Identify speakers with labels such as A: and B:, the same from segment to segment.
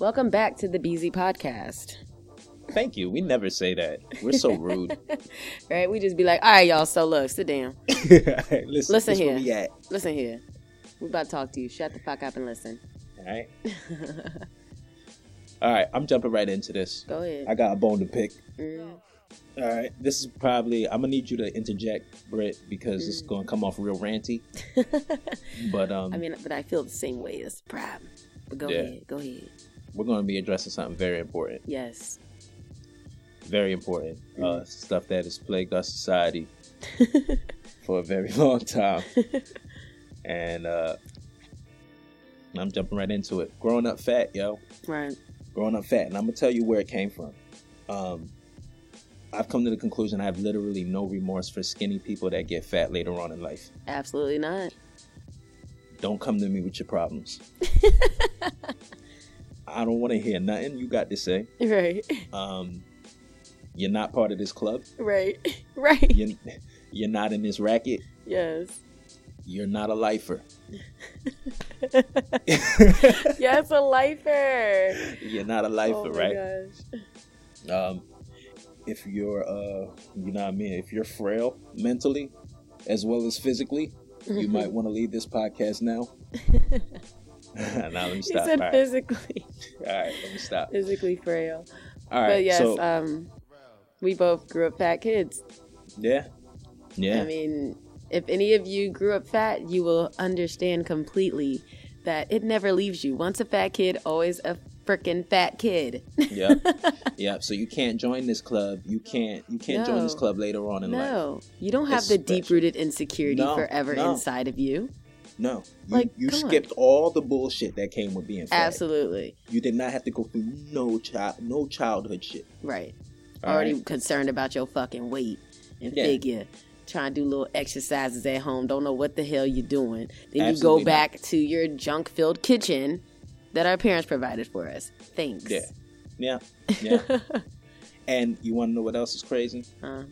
A: Welcome back to the BZ podcast.
B: Thank you. We never say that. We're so rude.
A: Right? We just be like, all right, y'all. So look, sit down.
B: listen,
A: Listen here.
B: Where we at.
A: Listen here. We about to talk to you. Shut the fuck up and listen.
B: All right. All right. I'm jumping right into this.
A: Go ahead.
B: I got a bone to pick.
A: Mm.
B: All right. This is probably. I'm gonna need you to interject, Britt, because it's gonna come off real ranty. But um,
A: I mean, but I feel the same way. That's the problem. But go
B: Yeah.
A: ahead. Go ahead.
B: We're gonna be addressing something very important.
A: Yes.
B: Very important.
A: Mm.
B: Uh, stuff that has plagued our society for a very long time. and uh, I'm jumping right into it. Growing up fat, yo.
A: Right.
B: growing up fat, and I'm gonna tell you where it came from. Um, I've come to the conclusion I have literally no remorse for skinny people that get fat later on in life.
A: Absolutely not.
B: Don't come to me with your problems. I don't want to hear nothing you got to say.
A: Right.
B: Um, you're not part of this club.
A: Right. Right.
B: You're, you're not in this racket.
A: Yes.
B: You're not a lifer.
A: Yes, a lifer.
B: You're not a lifer,
A: oh my
B: right?
A: gosh.
B: um, if you're uh you know what I mean if you're frail mentally as well as physically you might want to leave this podcast now now let me
A: He said
B: all, right.
A: physically,
B: all right let me stop
A: physically frail.
B: all right
A: but yes,
B: so
A: um, we both grew up fat kids.
B: yeah yeah
A: I mean, if any of you grew up fat, you will understand completely that it never leaves you. Once a fat kid, always a freaking fat kid.
B: yeah yeah so you can't join this club you can't you can't join this club later on in life
A: no, you don't have
B: It's
A: the deep rooted insecurity
B: No,
A: forever
B: no.
A: inside of you.
B: No you,
A: Like,
B: you
A: come on.
B: skipped all the bullshit that came with being fat
A: Absolutely.
B: you did not have to go through no child no childhood shit
A: Right.
B: all
A: Already
B: right?
A: concerned about your fucking weight and
B: Yeah.
A: figure. Trying to do little exercises at home. Don't know what the hell you're doing. Then
B: Absolutely
A: you go
B: not.
A: back to your junk filled kitchen that our parents provided for us. Thanks.
B: Yeah. yeah yeah and you want to know what else is crazy
A: Uh,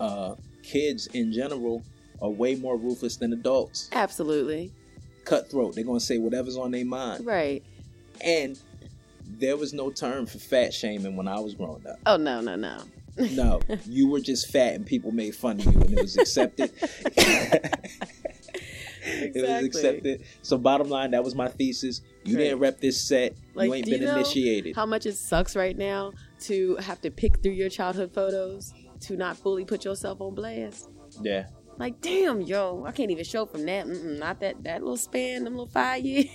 B: uh, kids in general are way more ruthless than adults.
A: absolutely.
B: Cutthroat. They're gonna say whatever's on their mind.
A: Right.
B: And there was no term for fat shaming when I was growing up.
A: Oh no, no, no.
B: No, you were just fat and people made fun of you and it was accepted. Exactly. It was accepted. So bottom line, that was my thesis. You
A: Right.
B: didn't rep this set.
A: Like,
B: you ain't
A: do
B: been
A: you know
B: initiated.
A: How much it sucks right now to have to pick through your childhood photos to not fully put yourself on blast.
B: yeah.
A: Like, damn, yo, I can't even show from that. Mm-mm, not that that little span, them little five years.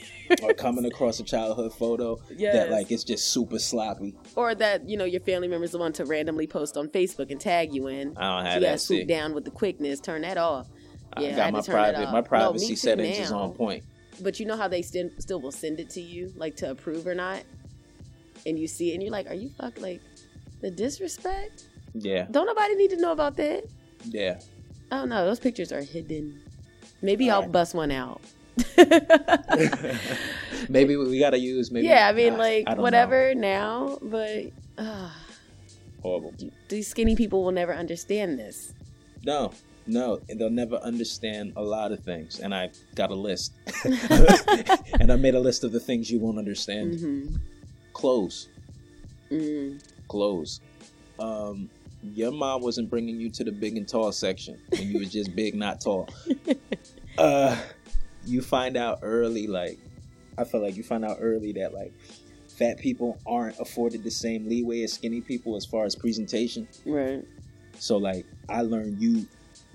B: Or coming across a childhood photo
A: Yes.
B: that like it's just super sloppy.
A: or that you know your family members want to randomly post on Facebook and tag you in.
B: I don't have
A: you
B: that.
A: gotta swoop down with the quickness. Turn that off.
B: I
A: Yeah, I
B: got
A: had
B: my
A: to turn
B: private
A: off.
B: my privacy
A: me too
B: settings is on point.
A: But you know how they still still will send it to you, like to approve or not, and you see it and you're like, "Are you fuck like the disrespect?
B: Yeah,
A: Don't nobody need to know about that."
B: yeah.
A: Oh no, those pictures are hidden. Maybe I'll bust one out.
B: maybe we gotta use maybe.
A: yeah, I mean, like
B: I don't know.
A: whatever now, but uh,
B: Horrible.
A: these skinny people will never understand this.
B: No, no, they'll never understand a lot of things. And I got a list, and I made a list of the things you won't understand.
A: hmm
B: Clothes,
A: mm
B: clothes. Um, your mom wasn't bringing you to the big and tall section when you was just big, not tall. Uh, you find out early, like I feel like you find out early that like fat people aren't afforded the same leeway as skinny people as far as presentation.
A: Right,
B: So like I learned you,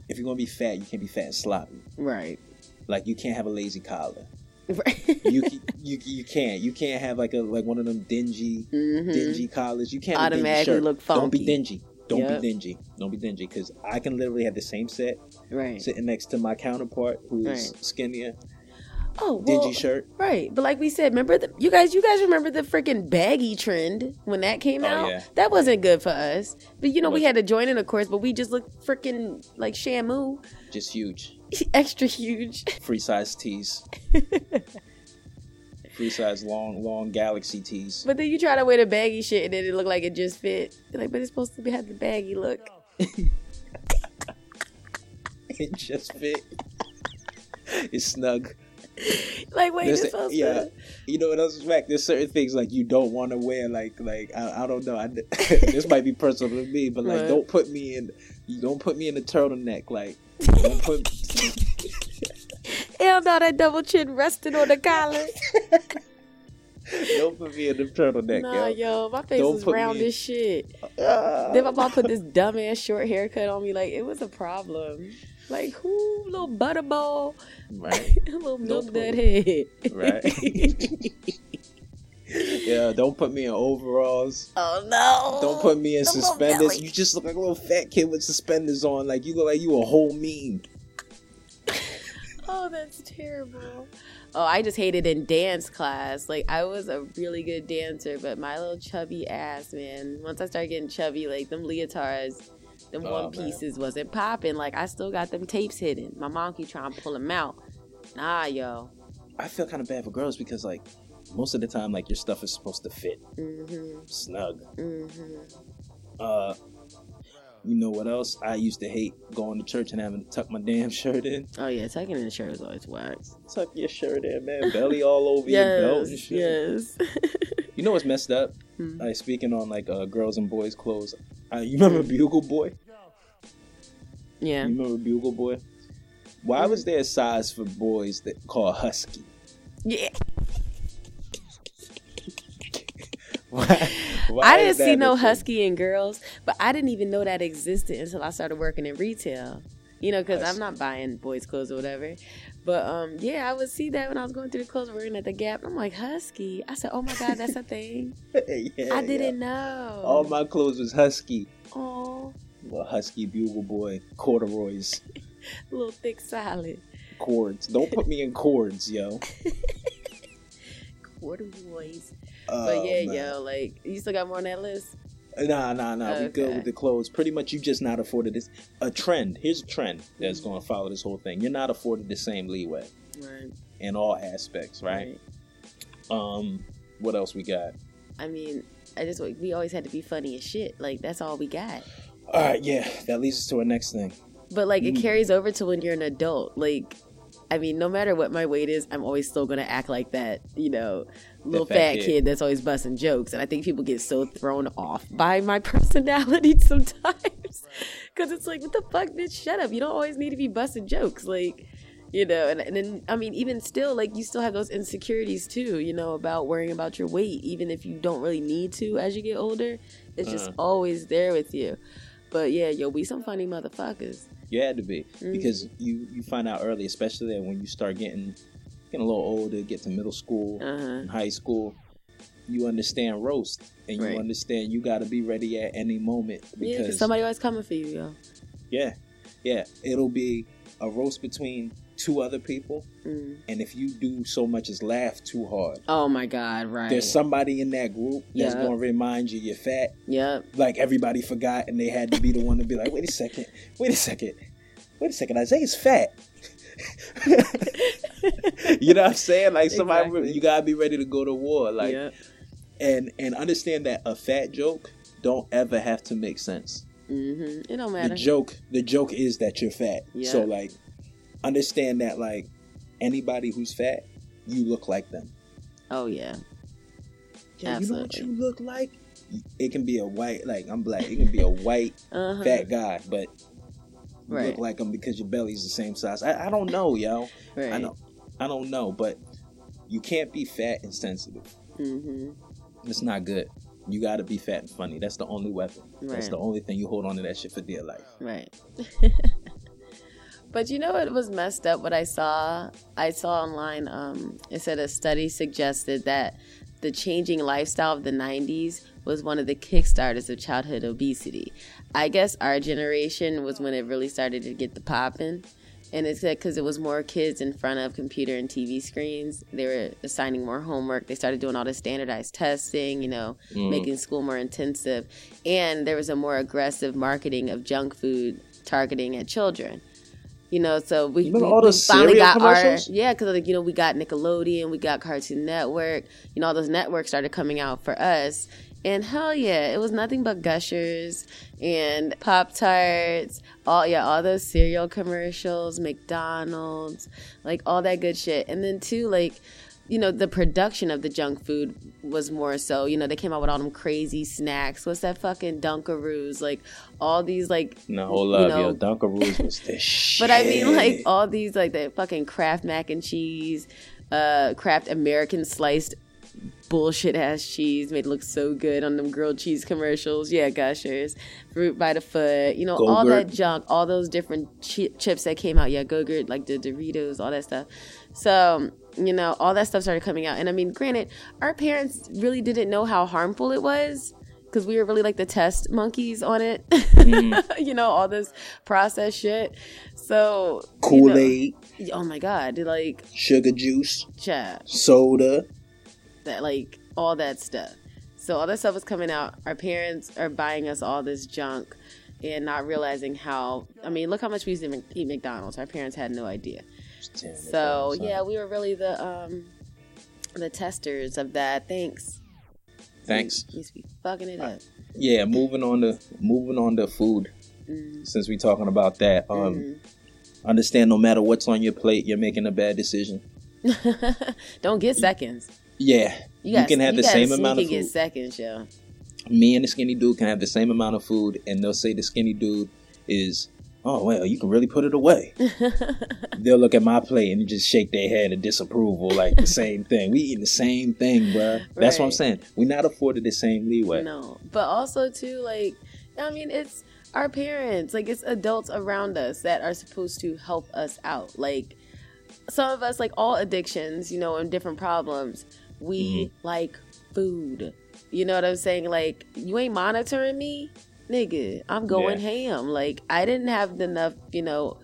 B: if you're gonna be fat, you can't be fat and sloppy.
A: right,
B: Like you can't have a lazy collar.
A: right.
B: You you you can't you can't have like a like one of them dingy
A: Mhm.
B: dingy collars. You can't have a dingy
A: Automatically
B: look
A: look
B: Don't be dingy. Don't
A: Yep.
B: be dingy. Don't be dingy because I can literally have the same set
A: Right.
B: sitting next to my counterpart who's
A: Right.
B: skinnier,
A: Oh,
B: dingy shirt.
A: right. But like we said, remember the you guys? You guys remember the freaking baggy trend when that came
B: Oh,
A: out?
B: yeah.
A: That wasn't good for us. But you know, we had to join in, of course. But we just looked freaking like Shamu,
B: Just huge.
A: extra huge.
B: Free size tees. Free size long long galaxy tees.
A: But then you try to wear the baggy shit, and then it looked like it just fit. You're like, but it's supposed to be have the baggy look.
B: it just fit. It's snug.
A: Like, wait,
B: There's a-
A: supposed
B: yeah.
A: to.
B: You know what else is fact? There's certain things like you don't want to wear. Like, like I, I don't know. I, this might be personal to me, but like,
A: Right.
B: don't put me in. You don't put me in a turtleneck. Like, don't put.
A: Hell no, that double chin resting on the collar.
B: don't put me in the turtleneck,
A: nah,
B: yo.
A: yo, my face
B: Don't put
A: round
B: me-
A: as shit.
B: Ah.
A: Then my mom put this dumbass short haircut on me. Like, it was a problem. Like, who, little butterball,
B: right,
A: little milk that head.
B: right. yeah, don't put me in overalls.
A: oh no!
B: Don't put me in
A: little
B: suspenders. You just look like a little fat kid with suspenders on. Like you look like you a whole meme.
A: That's terrible. Oh, I just hated in dance class. Like I was a really good dancer, but my little chubby ass, man. Once I started getting chubby, like them leotards, them
B: Oh,
A: one
B: man.
A: pieces wasn't popping. Like I still got them tapes hidden. My mom keep trying to pull them out. Nah, yo.
B: I feel kind of bad for girls because like most of the time, like your stuff is supposed to fit
A: Mhm.
B: snug.
A: Mhm.
B: Uh, you know what else? I used to hate going to church and having to tuck my damn shirt in.
A: Oh yeah, tucking in the shirt is always whack.
B: Tuck your shirt in, man. Belly all over your belt and shit.
A: yes.
B: You know what's messed up?
A: Hmm.
B: Like speaking on like uh, girls and boys clothes. Uh, you remember Bugle Boy?
A: yeah.
B: You remember Bugle Boy? Why was there a size for boys that called Husky?
A: Yeah.
B: Why
A: I didn't see no
B: a thing?
A: husky in girls, but I didn't even know that existed until I started working in retail. You know, because I'm not buying boys' clothes or whatever. But um, yeah, I would see that when I was going through the clothes wearing at the Gap. I'm like, husky. I said, oh my god, that's a thing.
B: yeah,
A: I didn't
B: yeah.
A: know.
B: All my clothes was Husky.
A: oh,
B: Well, Husky, Bugle Boy, corduroys,
A: little thick solid
B: cords. Don't put me in cords, yo.
A: corduroys.
B: Oh,
A: but yeah,
B: man.
A: yo, like you still got more on that list.
B: Nah, nah, nah. We good with the clothes. Pretty much, you just not afforded this. A trend. Here's a trend that's
A: Mm-hmm.
B: going to follow this whole thing. You're not afforded the same leeway
A: Right.
B: in all aspects, right? Um, what else we got?
A: I mean, I just we always had to be funny as shit. Like that's all we got.
B: All right, yeah, that leads us to our next thing.
A: But like it
B: Mm.
A: carries over to when you're an adult. Like, I mean, no matter what my weight is, I'm always still gonna act like that. You know, little
B: fat
A: fat,
B: kid.
A: kid. that's always busting jokes, and I think people get so thrown off by my personality sometimes because it's like, what the fuck, bitch? Shut up! You don't always need to be busting jokes, like. You know, and, and then I mean, even still, like you still have those insecurities too. You know, about worrying about your weight, even if you don't really need to as you get older. It's just
B: Uh.
A: always there with you. But yeah, yo, we some funny motherfuckers.
B: You had to be
A: Mhm.
B: because you you find out early, especially that when you start getting getting a little older, get to middle school,
A: Uh huh.
B: and high school. You understand roast, and you
A: Right.
B: understand you got to be ready at any moment
A: Yeah,
B: because
A: because somebody always coming for you, yo.
B: yeah, yeah, it'll be a roast between two other people,
A: Mm.
B: and if you do so much as laugh too hard,
A: Oh my God, right.
B: there's somebody in that group that's going to remind you you're fat.
A: Yep.
B: Like everybody forgot, and they had to be the one to be like, "Wait a second, wait a second, wait a second, Isaiah's fat." you know what I'm saying? Like somebody,
A: Exactly.
B: you gotta be ready to go to war. Like
A: yep.
B: and and understand that a fat joke don't ever have to make sense.
A: Mm-hmm. It don't matter.
B: The joke, the joke is that you're fat.
A: Yeah.
B: So like, understand that like anybody who's fat, you look like them.
A: oh yeah.
B: Yeah, you know what you look like? It can be a white, like I'm black. It can be a white
A: Uh huh.
B: fat guy, but you
A: Right.
B: look like him because your belly's the same size. I, I don't know, yo.
A: Right.
B: I don't, I don't know, but you can't be fat and sensitive.
A: Mm-hmm.
B: It's not good. You got to be fat and funny. That's the only weapon. That's the only thing you hold on to that shit for dear life.
A: Right. but you know what was messed up? What I saw, I saw online. Um, it said a study suggested that the changing lifestyle of the '90s was one of the kickstarters of childhood obesity. I guess our generation was when it really started to get the popping. And it said because it was more kids in front of computer and TV screens. They were assigning more homework. They started doing all the standardized testing, you know,
B: Mm.
A: making school more intensive. And there was a more aggressive marketing of junk food targeting at children. You know, so we, we,
B: all
A: we finally got our yeah, because like you know we got Nickelodeon, we got Cartoon Network. You know, all those networks started coming out for us, And hell yeah, it was nothing but gushers and Pop Tarts, all yeah, all those cereal commercials, McDonald's, like all that good shit. And then too, like, you know, the production of the junk food was more so, you know, they came out with all them crazy snacks. What's that fucking Dunkaroos? Like all these like
B: No, hold up, yo, Dunkaroos was the shit.
A: but I mean, like all these, like the fucking Kraft mac and cheese, uh, Kraft American sliced bullshit ass cheese made look so good on them grilled cheese commercials. Yeah, gushers, fruit by the foot, you know, all that junk, all those different chi- chips that came out. Yeah, Go-Gurt, like the Doritos, all that stuff. So, you know, all that stuff started coming out. And I mean, granted, our parents really didn't know how harmful it was. Because we were really like the test monkeys on it, mm-hmm. you know, all this processed shit. So you know-
B: Kool Aid,
A: oh my god, like
B: sugar juice,
A: chat
B: soda.
A: that like all that stuff. So all that stuff was coming out. Our parents are buying us all this junk and not realizing how. I mean, look how much we used to eat McDonald's. Our parents had no idea.
B: Damn,
A: So yeah, we were really the um the testers of that. Thanks.
B: Thanks.
A: We used to be fucking it up.
B: Yeah, moving on to moving on to food.
A: Mm,
B: Since we're talking about that, um,
A: mm.
B: understand no matter what's on your plate, you're making a bad decision.
A: Don't get seconds.
B: Yeah, you,
A: gotta-
B: can have the same amount of
A: and get
B: food.
A: seconds, yo.
B: Me and the skinny dude can have the same amount of food, and they'll say the skinny dude is, oh well, you can really put it away. They'll look at my plate and just shake their head in disapproval, like the same thing. We eating the same thing, bruh. That's what I'm saying. We're not afforded the same leeway.
A: No, but also too, like, I mean, it's our parents, like, it's adults around us that are supposed to help us out. Like, some of us, like, all addictions, you know, and different problems, we mm-hmm. like food. You know what I'm saying? Like, you ain't monitoring me, nigga. I'm going ham. Like, I didn't have enough, you know,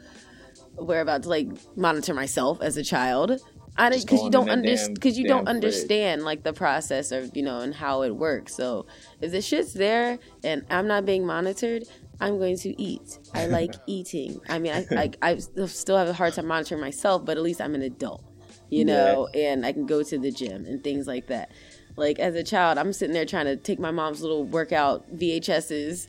A: whereabouts to like monitor myself as a child. I didn't because you don't understand because you don't understand like the process of you know and how it works. So if the shit's there and I'm not being monitored, I'm going to eat. I like eating. I mean, I, I I still have a hard time monitoring myself, but at least I'm an adult, you know, and I can go to the gym and things like that. Like as a child, I'm sitting there trying to take my mom's little workout VHSs,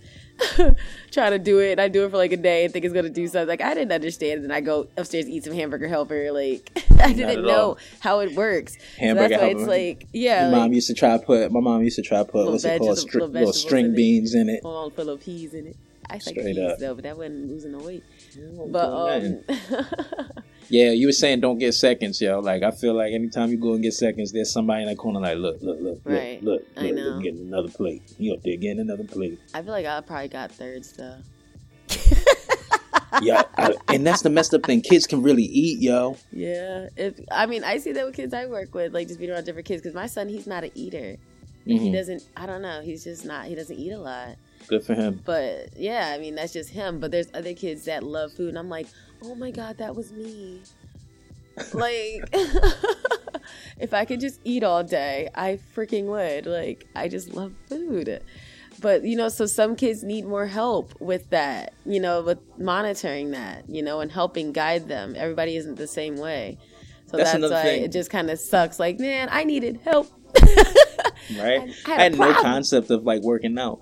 A: trying to do it. And I do it for like a day and think it's gonna do something. Like I didn't understand, and then I go upstairs eat some hamburger helper. Like I didn't know
B: all.
A: how it works.
B: Hamburger
A: so that's why
B: helper.
A: it's like yeah,
B: My
A: like,
B: mom used to try to put. My mom used to try to put what's it called,
A: vegetables-
B: stri-
A: little
B: little string
A: in
B: beans in it.
A: all full of peas in it. I like
B: Straight
A: peas
B: up.
A: though, but that wasn't losing no weight.
B: Doing
A: But
B: nothing.
A: um,
B: Yeah, you were saying don't get seconds, yo. Like I feel like anytime you go and get seconds, there's somebody in that corner like, look, look, look,
A: Right.
B: look, look,
A: I
B: look,
A: know.
B: look, getting another plate. You up there getting another plate.
A: I feel like I probably got thirds though.
B: Yeah, I, and that's the messed up thing. Kids can really eat, yo.
A: Yeah, if I mean I see that with kids I work with, like just being around different kids. Because my son, he's not an eater. He
B: Mhm.
A: doesn't. I don't know. He's just not. He doesn't eat a lot.
B: Good for him.
A: But yeah, I mean that's just him. But there's other kids that love food, and I'm like, oh my god, that was me. like, if I could just eat all day, I freaking would. Like, I just love food. But you know, so some kids need more help with that. You know, with monitoring that. You know, and helping guide them. Everybody isn't the same way. So
B: That's
A: that's, why
B: thing.
A: it just kind of sucks. Like, man, I needed help.
B: Right?
A: I
B: I,
A: had a
B: had no concept of like working out.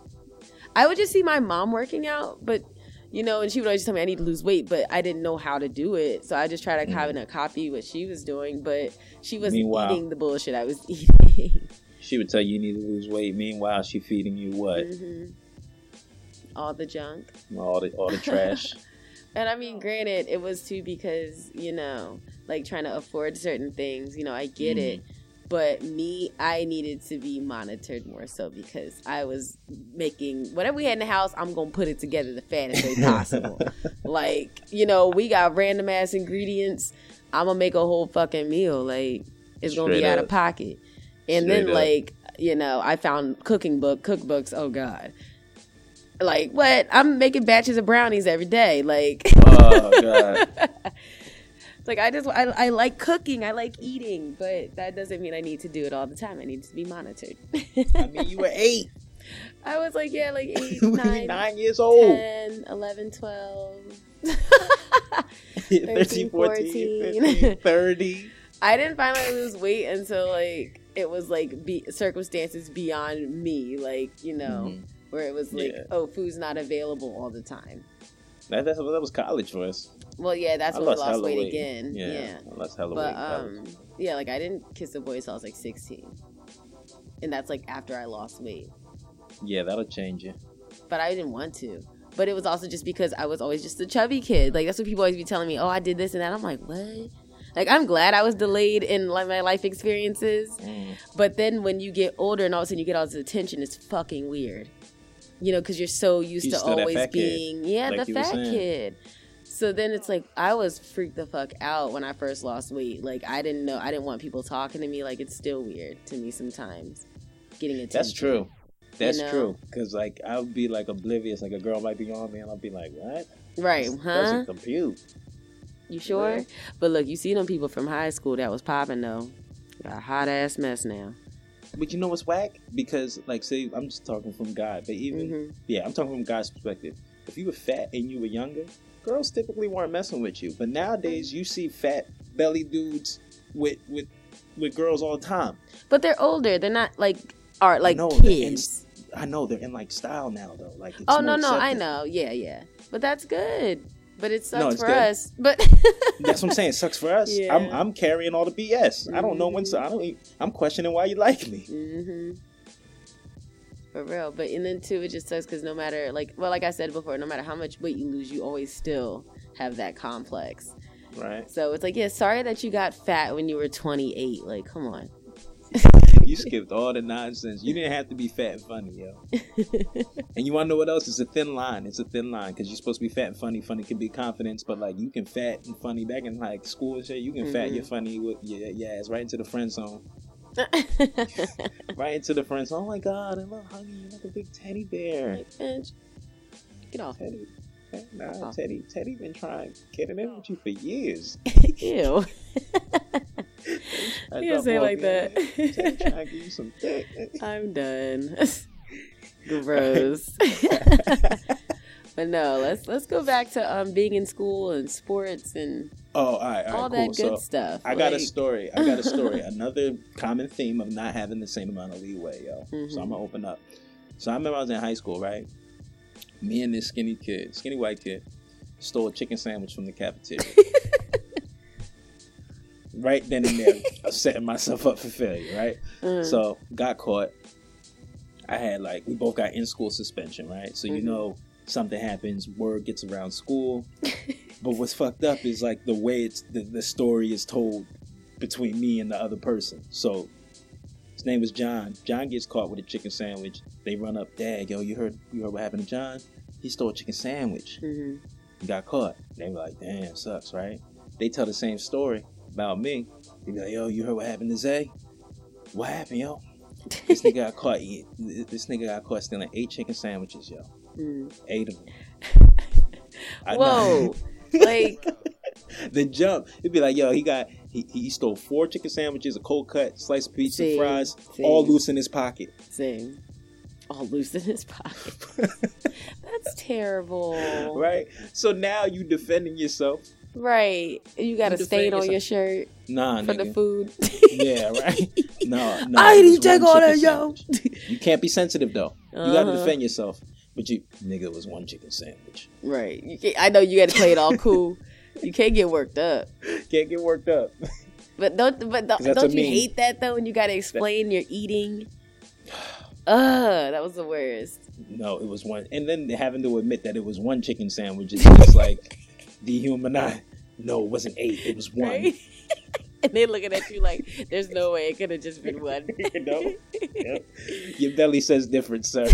A: I would just see my mom working out, but you know, and she would always tell me I need to lose weight, but I didn't know how to do it. So I just tried to kind of copy what she was doing, but she was
B: Meanwhile-
A: eating the bullshit I was eating.
B: She would tell you you need to lose weight. Meanwhile, she feeding you what?
A: hmm All the junk.
B: All the all the trash.
A: And I mean, granted, it was too because, you know, like trying to afford certain things, you know, I get
B: Mhm.
A: it. But me, I needed to be monitored more so because I was making whatever we had in the house, I'm going to put it together the fattest way possible. like, you know, we got random ass ingredients. I'm going to make a whole fucking meal. Like, it's going to be
B: Straight
A: out of pocket. And then,
B: up.
A: like, you know, I found cooking book, cookbooks. Oh, God. Like, what? I'm making batches of brownies every day. Like,
B: oh god.
A: like I just I, I like cooking, I like eating, but that doesn't mean I need to do it all the time. I need to be monitored.
B: I mean, you were eight,
A: I was like, yeah, like eight, nine,
B: nine years old.
A: 10, 11, 12.
B: 13, 14,
A: 14.
B: 15, 30.
A: I didn't finally lose weight until like it was like be, circumstances beyond me, like you know,
B: Mhm.
A: where it was like,
B: Yeah.
A: oh, food's not available all the time.
B: That, that was college for us.
A: Well, yeah, that's
B: I
A: when I
B: lost
A: lost weight,
B: weight.
A: again.
B: Yeah,
A: Yeah,
B: I lost hella
A: but
B: weight. That was-
A: um, yeah, like I didn't kiss a boy until I was like sixteen, and that's like after I lost weight.
B: yeah, that'll change you.
A: But I didn't want to. But it was also just because I was always just a chubby kid. Like that's what people always be telling me. Oh, I did this and that. I'm like, what? Like I'm glad I was delayed in like my life experiences.
B: Mm.
A: But then when you get older and all of a sudden you get all this attention, it's fucking weird. You know, because you're so used to
B: still
A: always
B: fat kid,
A: being, yeah,
B: like
A: the fat kid. So then it's like I was freaked the fuck out when I first lost weight. Like I didn't know, I didn't want people talking to me. Like it's still weird to me sometimes getting attention.
B: That's true. That's
A: know?
B: true. Cause like I would be like oblivious. Like a girl might be on me, and I'll be like, "What?
A: right?
B: This
A: Huh?
B: Doesn't compute."
A: You sure?
B: Yeah.
A: But look, you see them people from high school that was popping though. Got a hot ass mess now.
B: But you know what's whack? Because like, say I'm just talking from God, but even
A: hmm
B: yeah, I'm talking from God's perspective. If you were fat and you were younger, girls typically weren't messing with you. But nowadays, you see fat belly dudes with with with girls all the time.
A: But they're older. They're not like art like
B: know, they're in-
A: kids.
B: I know they're in like style now though. Like, it's
A: Oh no, no, I know. Yeah, yeah. But that's good. But it sucks
B: No,
A: for
B: good.
A: us. But
B: That's what I'm saying. It sucks for us.
A: Yeah.
B: I'm I'm carrying all the BS. I don't know when. So I don't. I'm questioning why you like me.
A: hmm For real. But and then too, it just sucks because no matter like well, like I said before, no matter how much weight you lose, you always still have that complex.
B: Right.
A: So it's like, yeah, sorry that you got fat when you were 28. Like, come on.
B: You skipped all the nonsense. You didn't have to be fat and funny, yo. And you want to know what else? It's a thin line. It's a thin line because you're supposed to be fat and funny. Funny can be confidence, but like you can fat and funny back in like school and shit. You can fat
A: Mhm.
B: your funny with your, your ass right into the friend zone. Right into the friend zone. Oh my god, I love hugging you like a big teddy bear.
A: like, bitch, get off.
B: Teddy. Nah,
A: Oh.
B: Teddy. Teddy been trying to get it in with you for years.
A: Ew.
B: I
A: You say like that.
B: Teddy trying to give you some dick.
A: I'm done. Gross. but no, let's let's go back to um being in school and sports and
B: Oh, all right, all right,
A: all
B: cool.
A: that good
B: so
A: stuff.
B: I got a story. I got a story. Another common theme of not having the same amount of leeway, yo. So
A: Mhm.
B: I'm gonna open up. So I remember I was in high school, right? Me and this skinny kid, skinny white kid, stole a chicken sandwich from the cafeteria. right then and there, setting myself up for failure, right?
A: uh,
B: So got caught. I had like we both got in school suspension, right? So you
A: Mhm.
B: know something happens, word gets around school. but what's fucked up is like the way it's the, the story is told between me and the other person. So his name was John. John gets caught with a chicken sandwich. They run up, Dad, yo, you heard you heard what happened to John? He stole a chicken sandwich.
A: mhm.
B: He got caught. They were like, damn, sucks, right? They tell the same story about me. They be like, yo, you heard what happened to Zay? What happened, yo? This nigga got caught. eat- This nigga got caught stealing eight chicken sandwiches, yo.
A: Mm.
B: Eight of them.
A: Whoa. Like
B: the jump. It'd be like, yo, he got he, he stole four chicken sandwiches, a cold cut, sliced pizza,
A: See,
B: fries,
A: see.
B: all loose in his pocket.
A: sing. All loose in his pocket. That's terrible.
B: right? So now you defending yourself.
A: Right. You got a stain on your shirt
B: Nah,
A: for
B: nigga.
A: the food.
B: Yeah, right. No, no.
A: I didn't take all that, yo.
B: You can't be sensitive though. You gotta
A: Uh-huh.
B: defend yourself. But you, nigga, was one chicken sandwich.
A: Right. I know you got to play it all cool. You can't get worked up.
B: Can't get worked up.
A: But don't but don't, don't you
B: meme.
A: hate that though when you got to explain your eating? Ugh, that was the worst.
B: No, it was one. And then having to admit that it was one chicken sandwich is just like dehumanized. No, it wasn't eight. It was one.
A: Right? and they looking at you like, there's no way it could have just been one.
B: You know? Yep. Your belly says different, sir.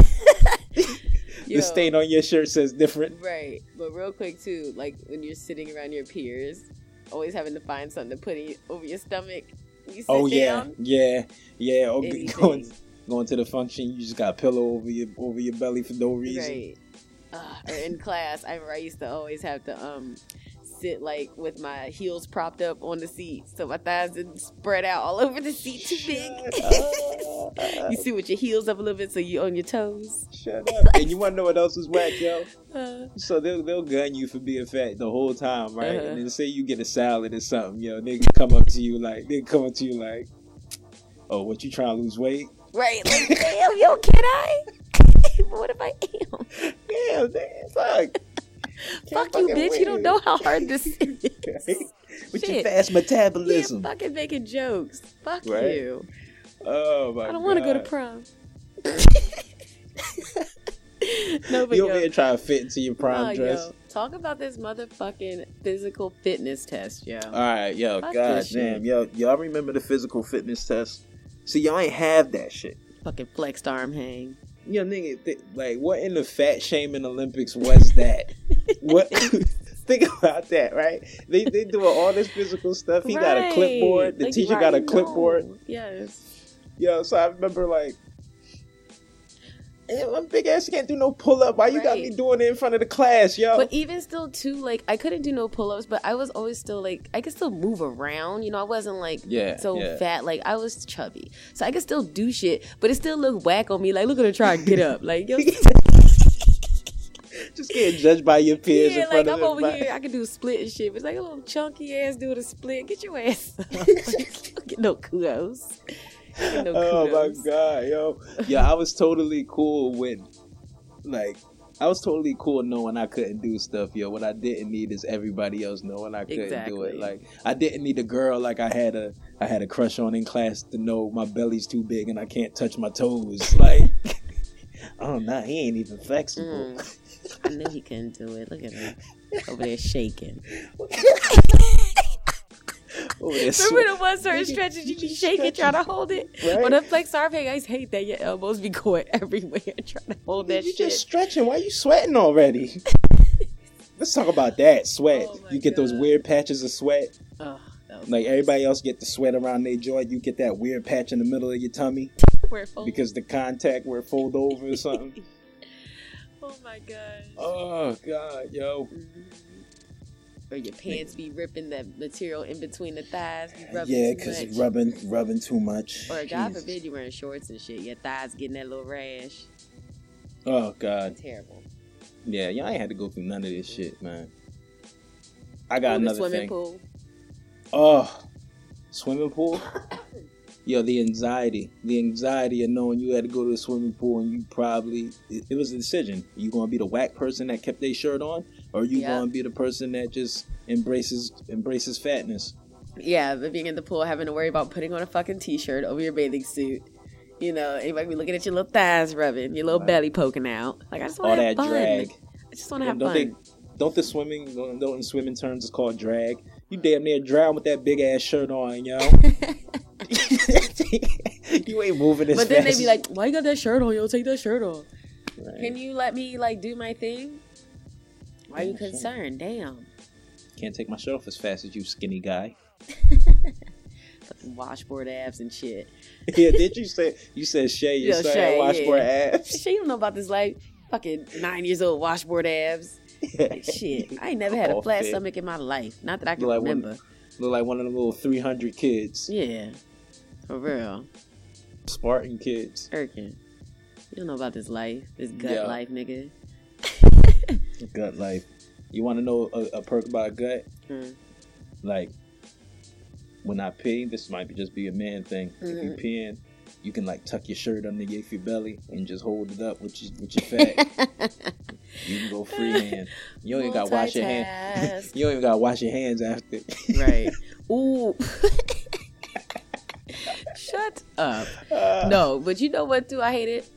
A: Yo,
B: The stain on your shirt says different.
A: Right. But real quick too, like when you're sitting around your peers, always having to find something to put in, over your stomach. You
B: Oh yeah,
A: down.
B: yeah, yeah. Or
A: Anything.
B: going going to the function, you just got a pillow over your over your belly for no reason.
A: Right. Uh, or in class, I remember I used to always have to um sit like with my heels propped up on the seat, so my thighs didn't spread out all over the seat too big. You sit with your heels up a little bit, so you on your toes.
B: Shut up. And you want to know what else is whack, yo?
A: Uh,
B: So they'll they'll gun you for being fat the whole time, right?
A: Uh-huh.
B: And then say you get a salad or something, yo, they can come up to you like they come up to you like, Oh, what you trying to lose weight?
A: Right? Like, damn, yo, can I? what if I am?
B: Damn, damn, fuck.
A: Fuck you, bitch. You don't know how hard this is.
B: With your fast
A: Yeah,
B: metabolism.
A: fucking making jokes. Fuck
B: Right?
A: you.
B: oh my
A: I don't want to go to prom. no, but
B: You over here trying to fit into your prom
A: oh,
B: dress.
A: yo, talk about this motherfucking physical fitness test, yo.
B: All right, yo,
A: Fuck
B: god
A: shit.
B: damn, yo, y'all remember the physical fitness test? See, y'all ain't have that shit.
A: fucking flexed arm hang.
B: Yo, nigga, th- like, what in the fat shaming Olympics was that? what? Think about that, right? They they doing all this physical stuff. He got a clipboard. The
A: Like,
B: teacher got a clipboard.
A: no. Yes.
B: Yo, so I remember like, "Eh, my big ass can't do no pull up. Why you got me doing it in front of the class, yo?
A: But even still, too, like I couldn't do no pull ups, but I was always still like I could still move around. You know, I wasn't like
B: Yeah,
A: so
B: yeah.
A: fat. Like I was chubby, so I could still do shit, but it still looked whack on me. Like look at her try to get up. Like yo,
B: Just getting judged by your peers
A: yeah,
B: in front
A: like I'm over
B: everybody.
A: here. I can do split and shit. But it's like a little chunky ass doing a split. Get your ass. Get no kudos. Get no
B: Oh my god, yo, yeah, I was totally cool with, like, I was totally cool knowing I couldn't do stuff, yo. What I didn't need is everybody else knowing I couldn't do it. Like, I didn't need a girl like I had a, I had a crush on in class to know my belly's too big and I can't touch my toes. Like, oh no, he ain't even flexible.
A: Mm. I knew he couldn't do it. Look at him over there shaking.
B: Over there
A: Remember the one certain
B: Nigga,
A: stretches you
B: you
A: be
B: just
A: shaking
B: stretching.
A: trying to hold it?
B: Right.
A: When the flex arm hang, I hate that your elbows be going everywhere trying to hold that
B: you
A: shit.
B: just stretching. Why are you sweating already? Let's talk about that sweat.
A: Oh
B: you get those weird patches of sweat.
A: Ugh, that was
B: Like everybody else get the sweat around their joint, you get that weird patch in the middle of your tummy
A: where it folds.
B: because the contact where it fold over or something.
A: Oh my gosh.
B: Oh god, yo.
A: Or your pants be ripping that material in between the thighs. Be rubbing
B: Yeah, because rubbing rubbing too much.
A: Or God
B: Jesus.
A: forbid you wearing shorts and shit. Your thighs getting that little rash.
B: Oh god.
A: Terrible.
B: Yeah, y'all ain't had to go through none of this shit, man. I got
A: Ooh,
B: another
A: swimming
B: thing.
A: pool.
B: Oh, swimming pool. Yo, the anxiety, the anxiety of knowing you had to go to the swimming pool and you probably it, it was a decision. Are You gonna be the whack person that kept their shirt on, or you
A: Yeah.
B: gonna be the person that just embraces embraces fatness.
A: Yeah, but being in the pool, having to worry about putting on a fucking t-shirt over your bathing suit. You know, anybody be looking at your little thighs rubbing, your little
B: Right.
A: belly poking out. Like I just want
B: All
A: to have
B: that
A: fun.
B: drag.
A: I just want to have
B: don't
A: fun.
B: they? Don't the swimming? Don't, don't in swimming terms it's called drag? You damn near drown with that big ass shirt on, yo. you ain't moving as
A: but then they
B: fast
A: be like, "Why you got that shirt on? Yo, take that shirt off.
B: Right.
A: Can you let me like do my thing? Why are you
B: Yeah, sure.
A: concerned? Damn,
B: Can't take my shirt off as fast as you, skinny guy.
A: fucking washboard abs and shit.
B: yeah, did you say you said Shay? You
A: Yeah,
B: said
A: Shay,
B: washboard
A: yeah.
B: abs.
A: Shit, you don't know about this life. Fucking nine years old washboard abs. Shit, I ain't never had a flat
B: fit.
A: stomach in my life. Not that I can
B: Look like one-
A: remember.
B: Look like one of them little three hundred kids,
A: Yeah, for real.
B: Spartan kids.
A: Erkin, you don't know about this life, this gut
B: Yeah.
A: life, nigga.
B: Gut life. You want to know a, a perk about a gut?
A: Mm.
B: Like when I pee, this might be just be a man thing. If you
A: Mhm.
B: peeing, you can like tuck your shirt underneath your belly and just hold it up with your with your fat. you can go freehand. You don't even got to wash your hands. You don't even got to wash your hands after.
A: right. Ooh. Shut up.
B: Uh,
A: No, but you know what? Too, I hate it.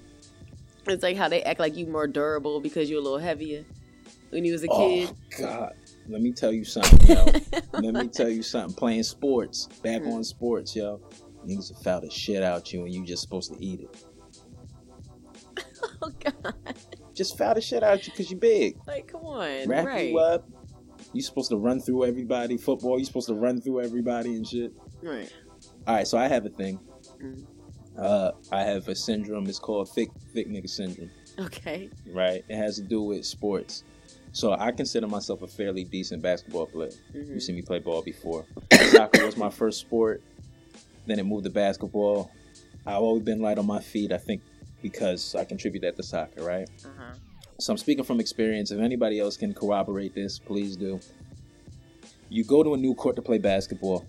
A: It's like how they act like you're more durable because you're a little heavier when you was a kid.
B: Oh God. Let me tell you something, yo. Let me tell you something. Playing sports, back
A: Hmm.
B: on sports, yo. Niggas will foul the shit out you and you just supposed to eat it.
A: oh God!
B: Just foul the shit out you because you're big.
A: Like, come on,
B: Wrap
A: right?
B: you up. You supposed to run through everybody. Football, you supposed to run through everybody and shit.
A: Right.
B: All right, so I have a thing.
A: Mm.
B: Uh, I have a syndrome. It's called thick, thick nigga syndrome.
A: Okay.
B: Right? It has to do with sports. So I consider myself a fairly decent basketball player.
A: Mhm.
B: You see me play ball before. Soccer was my first sport. Then it moved to basketball. I've always been light on my feet. I think because I contribute that to soccer, right?
A: Uh-huh.
B: So I'm speaking from experience. If anybody else can corroborate this, please do. You go to a new court to play basketball.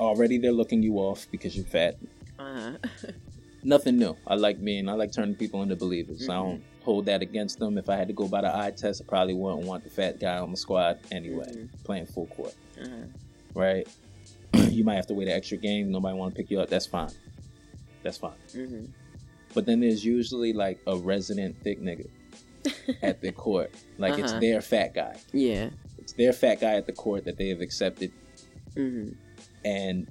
B: Already they're looking you off because you're fat.
A: Uh-huh.
B: Nothing new. I like being. I like turning people into believers. I
A: Mhm.
B: don't hold that against them. If I had to go by the eye test, I probably wouldn't want the fat guy on the squad anyway,
A: Mhm.
B: playing full court.
A: Uh-huh.
B: Right? you might have to wait an extra game. Nobody want to pick you up. That's fine. That's fine.
A: hmm
B: But then there's usually like a resident thick nigga at the court. Like it's
A: Uh-huh.
B: their fat guy.
A: Yeah.
B: It's their fat guy at the court that they have accepted,
A: hmm
B: and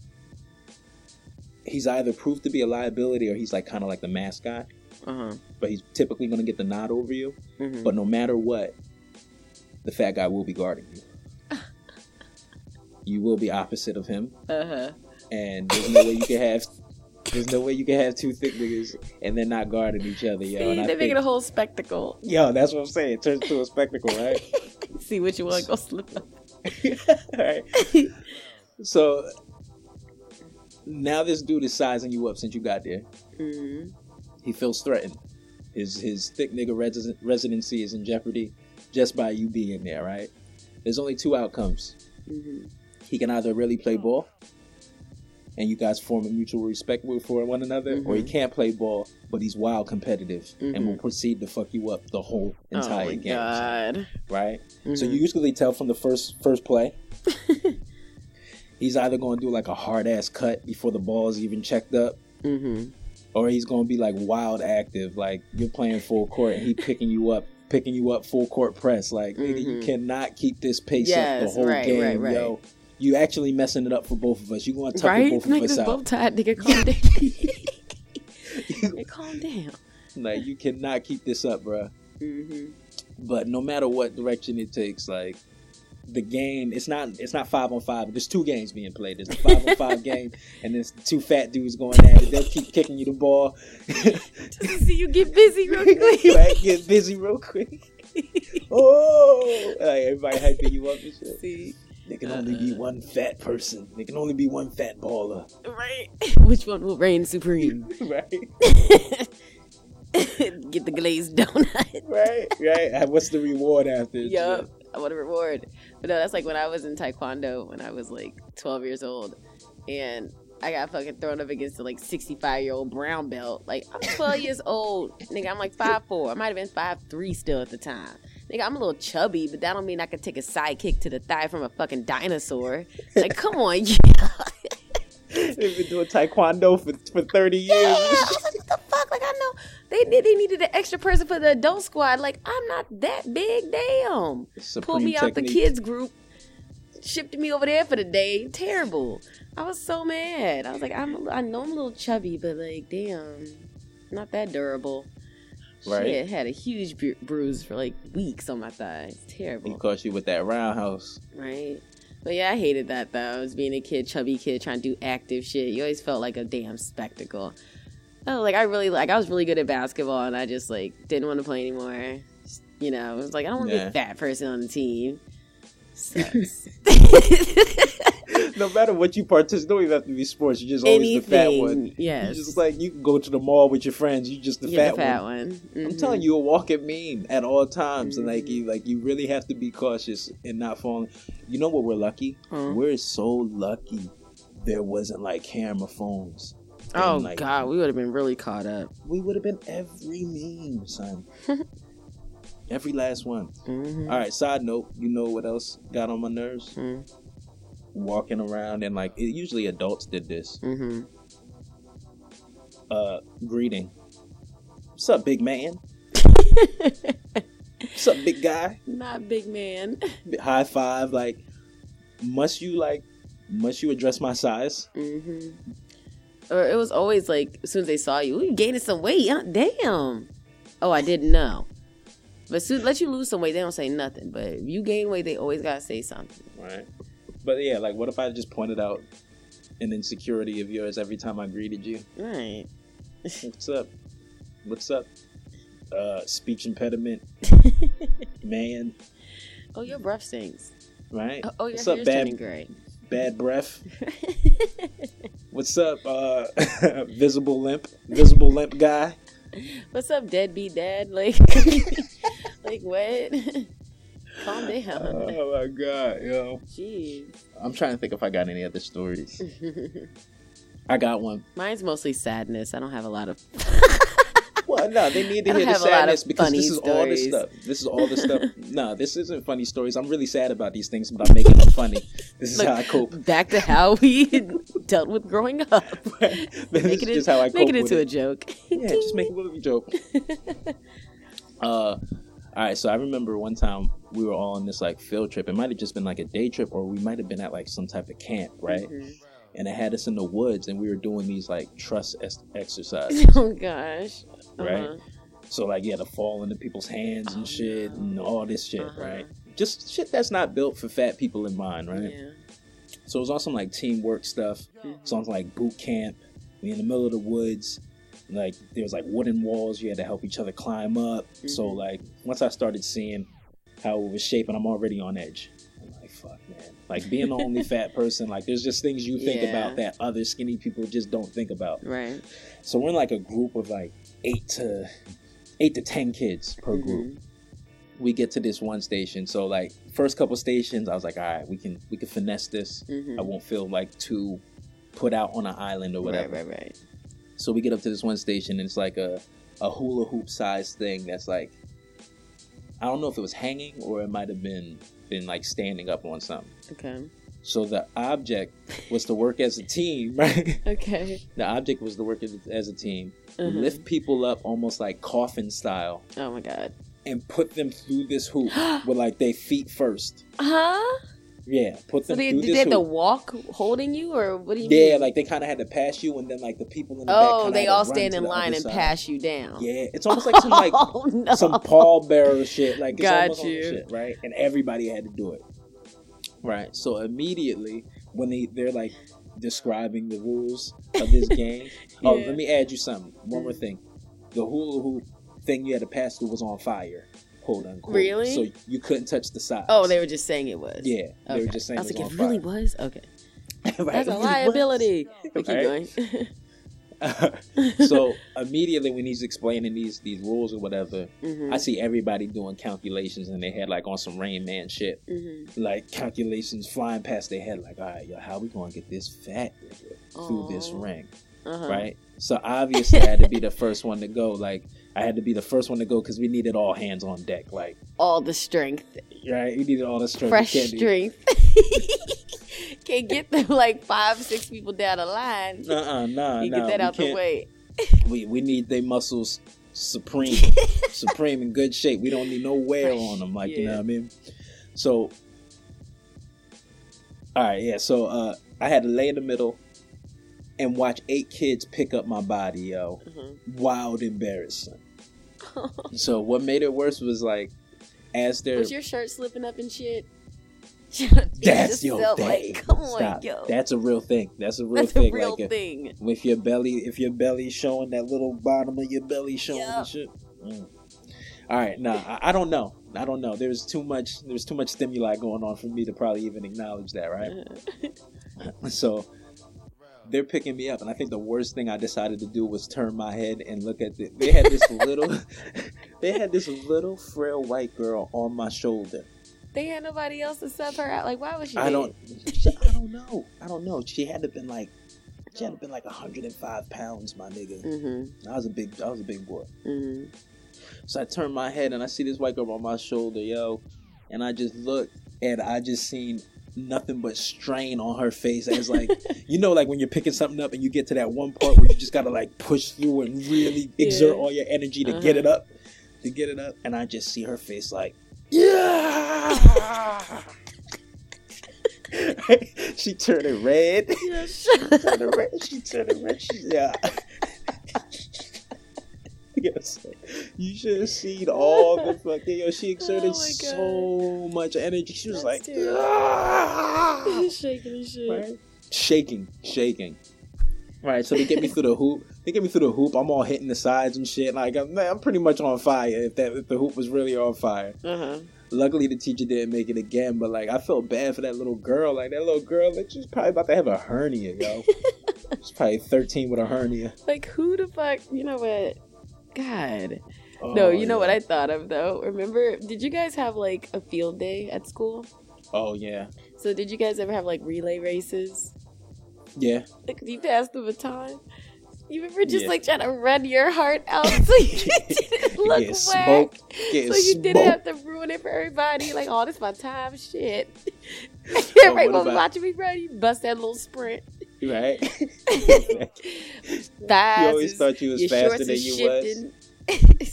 B: he's either proved to be a liability or he's like kind of like the mascot.
A: Uh-huh.
B: But he's typically going to get the nod over you.
A: hmm
B: But no matter what, the fat guy will be guarding you. you will be opposite of him,
A: Uh-huh.
B: and there's no way you can have. There's no way you can have two thick niggas and they're not guarding each other, yo.
A: See,
B: and
A: they make it a whole spectacle.
B: yo, that's what I'm saying. It turns into a spectacle, right?
A: See what which one go slip up.
B: Alright. So now this dude is sizing you up since you got there.
A: hmm
B: He feels threatened. His his thick nigga resi- residency is in jeopardy just by you being there, right? There's only two outcomes.
A: hmm
B: He can either really play ball and you guys form a mutual respect for one another, or he
A: Mhm.
B: can't play ball, but he's wild competitive and
A: Mhm.
B: will proceed to fuck you up the whole
A: Oh
B: entire
A: my
B: game.
A: god.
B: Right? So
A: Mhm.
B: you usually tell from the first first play. he's either going to do like a hard ass cut before the ball is even checked up,
A: hmm
B: or he's going to be like wild active, like you're playing full court and he picking you up, picking you up full court press. Like nigga, you cannot keep this pace up
A: Yes,
B: the whole
A: right,
B: game,
A: right, right.
B: yo. You actually messing it up for both of us. You going to tuck both of us out.
A: both tired. Nigga, calm down. Calm down.
B: like you cannot keep this up, bruh.
A: hmm
B: But no matter what direction it takes, like the game, it's not it's not five on five. There's two games being played. There's the five on five game, and there's two fat dudes going at it. They'll keep kicking you the ball.
A: Just to see you get busy real quick.
B: like, get busy real quick. Oh, like everybody hyping you up and shit.
A: see,
B: There can only be
A: Uh-uh.
B: one fat person. There can only be one fat baller.
A: right? Which one will reign supreme?
B: right,
A: Get the glazed donut.
B: right, right. What's the reward after? this
A: Yup.
B: shit?
A: I want a reward. But no, that's like when I was in Taekwondo when I was like 12 years old. And I got fucking thrown up against a like 65 year old brown belt. Like, I'm 12 years old. Nigga, I'm like 5'4. I might have been 5'3 still at the time. Nigga, I'm a little chubby, but that don't mean I could take a side kick to the thigh from a fucking dinosaur. Like, come on, yeah.
B: They've been doing taekwondo for for thirty years. Yeah.
A: I was like, what the fuck? Like, I know they they they needed an extra person for the adult squad. Like, I'm not that big. Damn.
B: Supreme
A: Pulled me out the kids group, shipped me over there for the day. Terrible. I was so mad. I was like, I'm a, I know I'm a little chubby, but like, damn, not that durable.
B: Right.
A: Shit, had a huge bru- bruise for like weeks on my thigh. It's
B: He
A: terrible,
B: caught you with that roundhouse.
A: right? But yeah, I hated that though. I was being a kid, chubby kid, trying to do active shit. You always felt like a damn spectacle. I was like, I really like, I was really good at basketball, and I just like didn't want to play anymore. Just, You know, it was like I don't want to
B: Yeah.
A: be a fat person on the team. Sucks.
B: no matter what you participate, don't even have to be sports. You're just always the fat one.
A: Yes.
B: Just like you can go to the mall with your friends. You just the,
A: You're
B: fat,
A: the fat
B: one.
A: one.
B: I'm
A: Mhm.
B: telling you, a walking meme at all times, and like you, like you really have to be cautious and not falling. You know what? We're lucky. We're so lucky. There wasn't like camera phones. And,
A: Oh
B: like,
A: god, we would have been really caught up.
B: we would have been every meme, son. every last one.
A: Mhm.
B: All right. Side note, you know what else got on my nerves? Walking around and like it, usually adults did this.
A: Mhm.
B: Uh, greeting. What's up, big man? What's up, big guy?
A: Not big man.
B: High five. Like, must you like, must you address my size?
A: hmm Or it was always like as soon as they saw you, you gaining some weight. Huh? Damn. Oh, I didn't know. But soon let you lose some weight, they don't say nothing. But if you gain weight, they always gotta say something.
B: Right. But yeah, like, what if I just pointed out an insecurity of yours every time I greeted you?
A: Right.
B: What's up? What's up? Uh, speech impediment, man.
A: oh, your breath stinks.
B: Right.
A: Oh, oh your
B: What's up, bad
A: gray.
B: bad breath? What's up, uh, visible limp, visible limp guy?
A: What's up, deadbeat dad? Like, like what? Calm down.
B: Oh my god, yo!
A: Jeez.
B: I'm trying to think if I got any other stories. I got one.
A: Mine's mostly sadness. I don't have a lot of.
B: Well, no, they need to hear the
A: have a lot of
B: sadness because this is all the stuff. This is all the stuff. no, this isn't funny stories. I'm really sad about these things, but I'm making them funny. This is
A: Look,
B: how I cope.
A: Back to how we dealt with growing up.
B: this
A: Make
B: is
A: it,
B: just how I
A: make it into a joke.
B: Yeah, just make it a little joke. uh, all right. So I remember one time we were all on this like field trip. It might have just been like a day trip, or we might have been at like some type of camp, right?
A: Mhm.
B: And it had us in the woods, and we were doing these like trust es- exercises.
A: Oh gosh.
B: Right.
A: Uh-huh.
B: So like you had to fall into people's hands and
A: Oh,
B: shit
A: no.
B: and all this shit,
A: Uh-huh.
B: right? Just shit that's not built for fat people in mind, right?
A: Yeah.
B: So it was on some like teamwork stuff.
A: Mhm.
B: It's on like boot camp. We in the middle of the woods. Like there was like wooden walls you had to help each other climb up. So
A: Mhm.
B: like once I started seeing how it was shaped, and I'm already on edge. I'm like, fuck man. Like being the only fat person, like there's just things you think
A: Yeah.
B: about that other skinny people just don't think about.
A: Right.
B: So we're in like a group of like eight to eight to ten kids per group.
A: Mhm.
B: We get to this one station. So like first couple stations, I was like, all right, we can we can finesse this.
A: Mhm.
B: I won't feel like too put out on an island or whatever.
A: Right, right, right.
B: So we get up to this one station and it's like a, a hula hoop size thing that's like I don't know if it was hanging or it might have been been like standing up on something.
A: Okay.
B: So the object was to work as a team, right?
A: Okay.
B: The object was to work as, a team,
A: Uh-huh.
B: lift people up almost like coffin style,
A: Oh my god.
B: and put them through this hoop with like their feet first.
A: Huh?
B: Yeah, put
A: So
B: them
A: they
B: through
A: did they have to walk holding you, or what do you
B: Yeah,
A: mean?
B: like they kind of had to pass you, and then like the people in the back.
A: oh, they all stand in line and
B: side.
A: pass you down.
B: Yeah, it's almost like some like
A: oh, no.
B: some pallbearer shit. Like it's
A: Got you.
B: shit, right? And everybody had to do it, right? So immediately when they they're like describing the rules of this game. Oh, let me add you something. One more thing. The hula hoop thing you had to pass through was on fire, quote unquote.
A: Really?
B: So you couldn't touch the sides.
A: Oh, they were just saying it was.
B: yeah, they were just saying
A: I was
B: it
A: like,
B: was
A: it really
B: fire.
A: was. Okay,
B: Right,
A: that's a
B: it really was.
A: liability. Keep
B: Right?
A: going.
B: so immediately when he's explaining these these rules or whatever,
A: Mhm.
B: I see everybody doing calculations and they had like on some Rain Man shit,
A: Mhm.
B: like calculations flying past their head. Like, all right, yo, how we gonna get this fat through this ring,
A: Uh-huh.
B: right? So obviously, I had to be the first one to go. Like, I had to be the first one to go because we needed all hands on deck. Like,
A: All the strength,
B: right, we needed all the strength.
A: fresh
B: can't
A: strength. Can't get them like five, six people down the line.
B: Uh-uh, nah,
A: you
B: nah,
A: get that
B: we
A: out the way.
B: We we need their muscles supreme, supreme in good shape. We don't need no wear
A: Fresh,
B: on them, like you know what I mean. So, all right, yeah. So uh, I had to lay in the middle and watch eight kids pick up my body, yo.
A: Mhm.
B: Wild, embarrassing. So what made it worse was like, as they're
A: Was your shirt slipping up and shit?
B: that's your
A: felt
B: thing.
A: Like, come on,
B: Stop.
A: yo.
B: That's a real thing. That's a real
A: That's
B: thing.
A: a real
B: like
A: thing.
B: with your belly, if your belly showing that little bottom of your belly showing
A: Yeah.
B: and shit. Mm. All right, nah, I, I don't know. I don't know. There's too much. There's too much stimuli going on for me to probably even acknowledge that, right? So they're picking me up, and I think the worst thing I decided to do was turn my head and look at the. They had this little, they had this little frail white girl on my shoulder.
A: They had nobody else to sub her out. Like, why was she?
B: I don't, I don't know. I don't know. She had to been like, she had to been like 105 pounds, my nigga.
A: Mhm.
B: I was a big, I was a big boy.
A: Mhm.
B: So I turn my head and I see this white girl on my shoulder, yo, and I just looked and I just seen nothing but strain on her face as like you know like when you're picking something up and you get to that one part where you just gotta like push through and really exert
A: Yeah.
B: all your energy to get
A: Uh-huh.
B: it up to get it up and I just see her face like yeah she turned it red
A: Yeah, shut
B: turned it red. She turned it red. She, yeah. yes. You should have seen all the fucking. Yo, she exerted
A: Oh
B: so much energy. She was
A: That's
B: like, "Ah!"
A: shaking and shit.
B: right? shaking, shaking. Right, so they get me through the hoop. They get me through the hoop. I'm all hitting the sides and shit. Like I'm, I'm pretty much on fire. If that, if the hoop was really on fire.
A: Uh huh.
B: Luckily, the teacher didn't make it again. But like, I felt bad for that little girl. Like that little girl, like she's probably about to have a hernia, yo. she's probably 13 with a hernia.
A: Like, who the fuck? You know what? God.
B: Oh,
A: no, you know what. I thought of though. Remember? Did you guys have like a field day at school?
B: Oh yeah.
A: So did you guys ever have like relay races?
B: Yeah.
A: Like you passed the baton. You remember just
B: Yeah.
A: like trying to run your heart out so you didn't look
B: Get
A: whack.
B: smoked. Get
A: So you
B: smoked.
A: didn't have to ruin it for everybody. Like, oh, this my time shit. Everybody was
B: about-
A: watching me run. You bust that little sprint.
B: Right?
A: Thighs.
B: you always thought you was faster than you was.
A: shifting.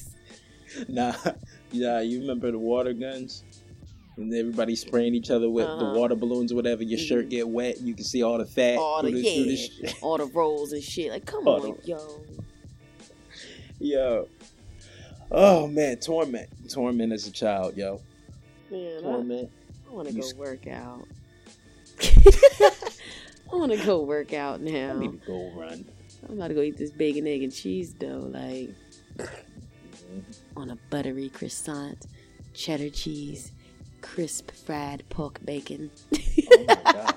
B: Nah, nah. You remember the water guns? And everybody spraying each other with
A: Uh-huh.
B: the water balloons or whatever. Your shirt
A: Mhm.
B: get wet. You can see all the fat.
A: all the
B: the, the
A: yeah, all the rolls and shit. Like, come
B: All
A: on, yo.
B: Yo. Oh man, torment, torment as a child, yo.
A: Man, I,
B: Torment.
A: I want to go work out. I want to go work out now.
B: I need to go run.
A: I'm about to go eat this bacon, egg, and cheese dough, like on a buttery croissant, cheddar cheese, crisp fried pork bacon,
B: Oh my god.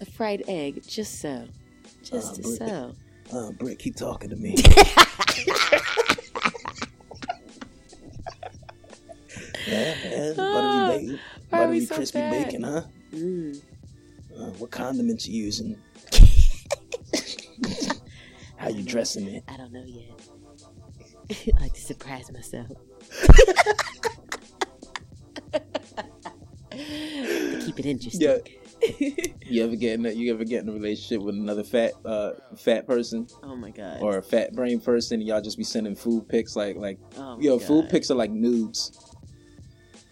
A: a fried egg, just so, just
B: Uh,
A: so.
B: Uh, Britt, keep talking to me. yeah, yeah,
A: Ah,
B: buttery bacon,
A: why are we
B: buttery crispy
A: fat?
B: bacon, huh?
A: Mm.
B: Uh, what condiments you using? How you dressing it?
A: I don't know yet. I like to surprise myself. to keep it interesting.
B: Yeah. You ever get in a, you ever get in a relationship with another fat uh fat person
A: Oh my god.
B: or a fat brain person and y'all just be sending food pics like like
A: oh
B: yo food pics are like nudes.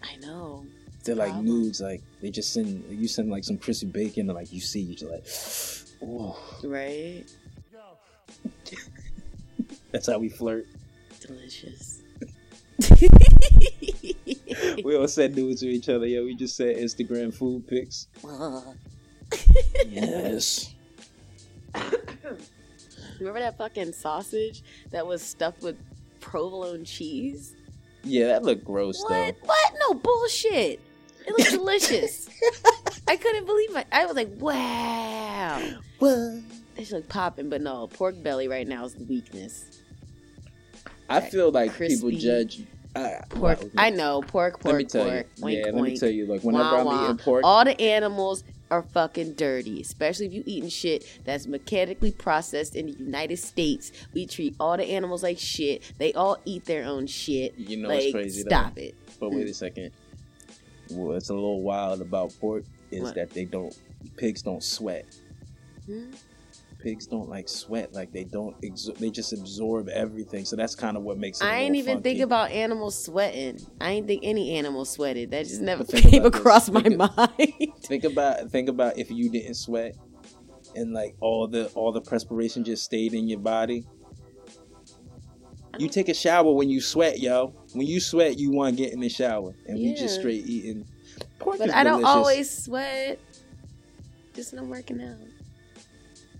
A: I know.
B: They're like
A: Problem.
B: nudes like they just send you send like some crispy bacon and like you see you're like oh
A: Right?
B: that's how we flirt.
A: Delicious.
B: We all send nudes to each other. Yeah, we just send Instagram food pics. Yes.
A: Remember that fucking sausage that was stuffed with provolone cheese?
B: Yeah, that looked gross
A: What? What? No bullshit. It looked delicious. I couldn't believe it. I was like, wow.
B: though. What?
A: It's like popping, but no, pork belly right now is the weakness.
B: I feel like people judge. I,
A: Pork. I know pork,
B: let me
A: pork,
B: tell
A: pork.
B: you.
A: Wink,
B: yeah, let me tell you. Like whenever
A: Wah,
B: I'm
A: wah.
B: eating pork,
A: All the animals are fucking dirty, especially if you eating shit that's mechanically processed in the United States. We treat all the animals like shit. They all eat their own shit.
B: you know
A: like,
B: it's crazy. though.
A: stop it.
B: But wait mm. a second. What's a little wild about pork is
A: What?
B: that they don't. Pigs don't sweat.
A: Hmm?
B: Pigs don't like sweat. Like they don't. They just absorb everything. So that's kind of what makes it.
A: I ain't even think about animals sweating. I ain't think any animal sweated. That just never came
B: this.
A: across my
B: Think
A: mind.
B: Think about think about if you didn't sweat and like all the all the perspiration just stayed in your body. You take a shower when you sweat, yo. When you sweat, you want to get in the shower, and we just
A: Yeah.
B: straight eating. Pork
A: But
B: is
A: I don't always sweat. Just not working out.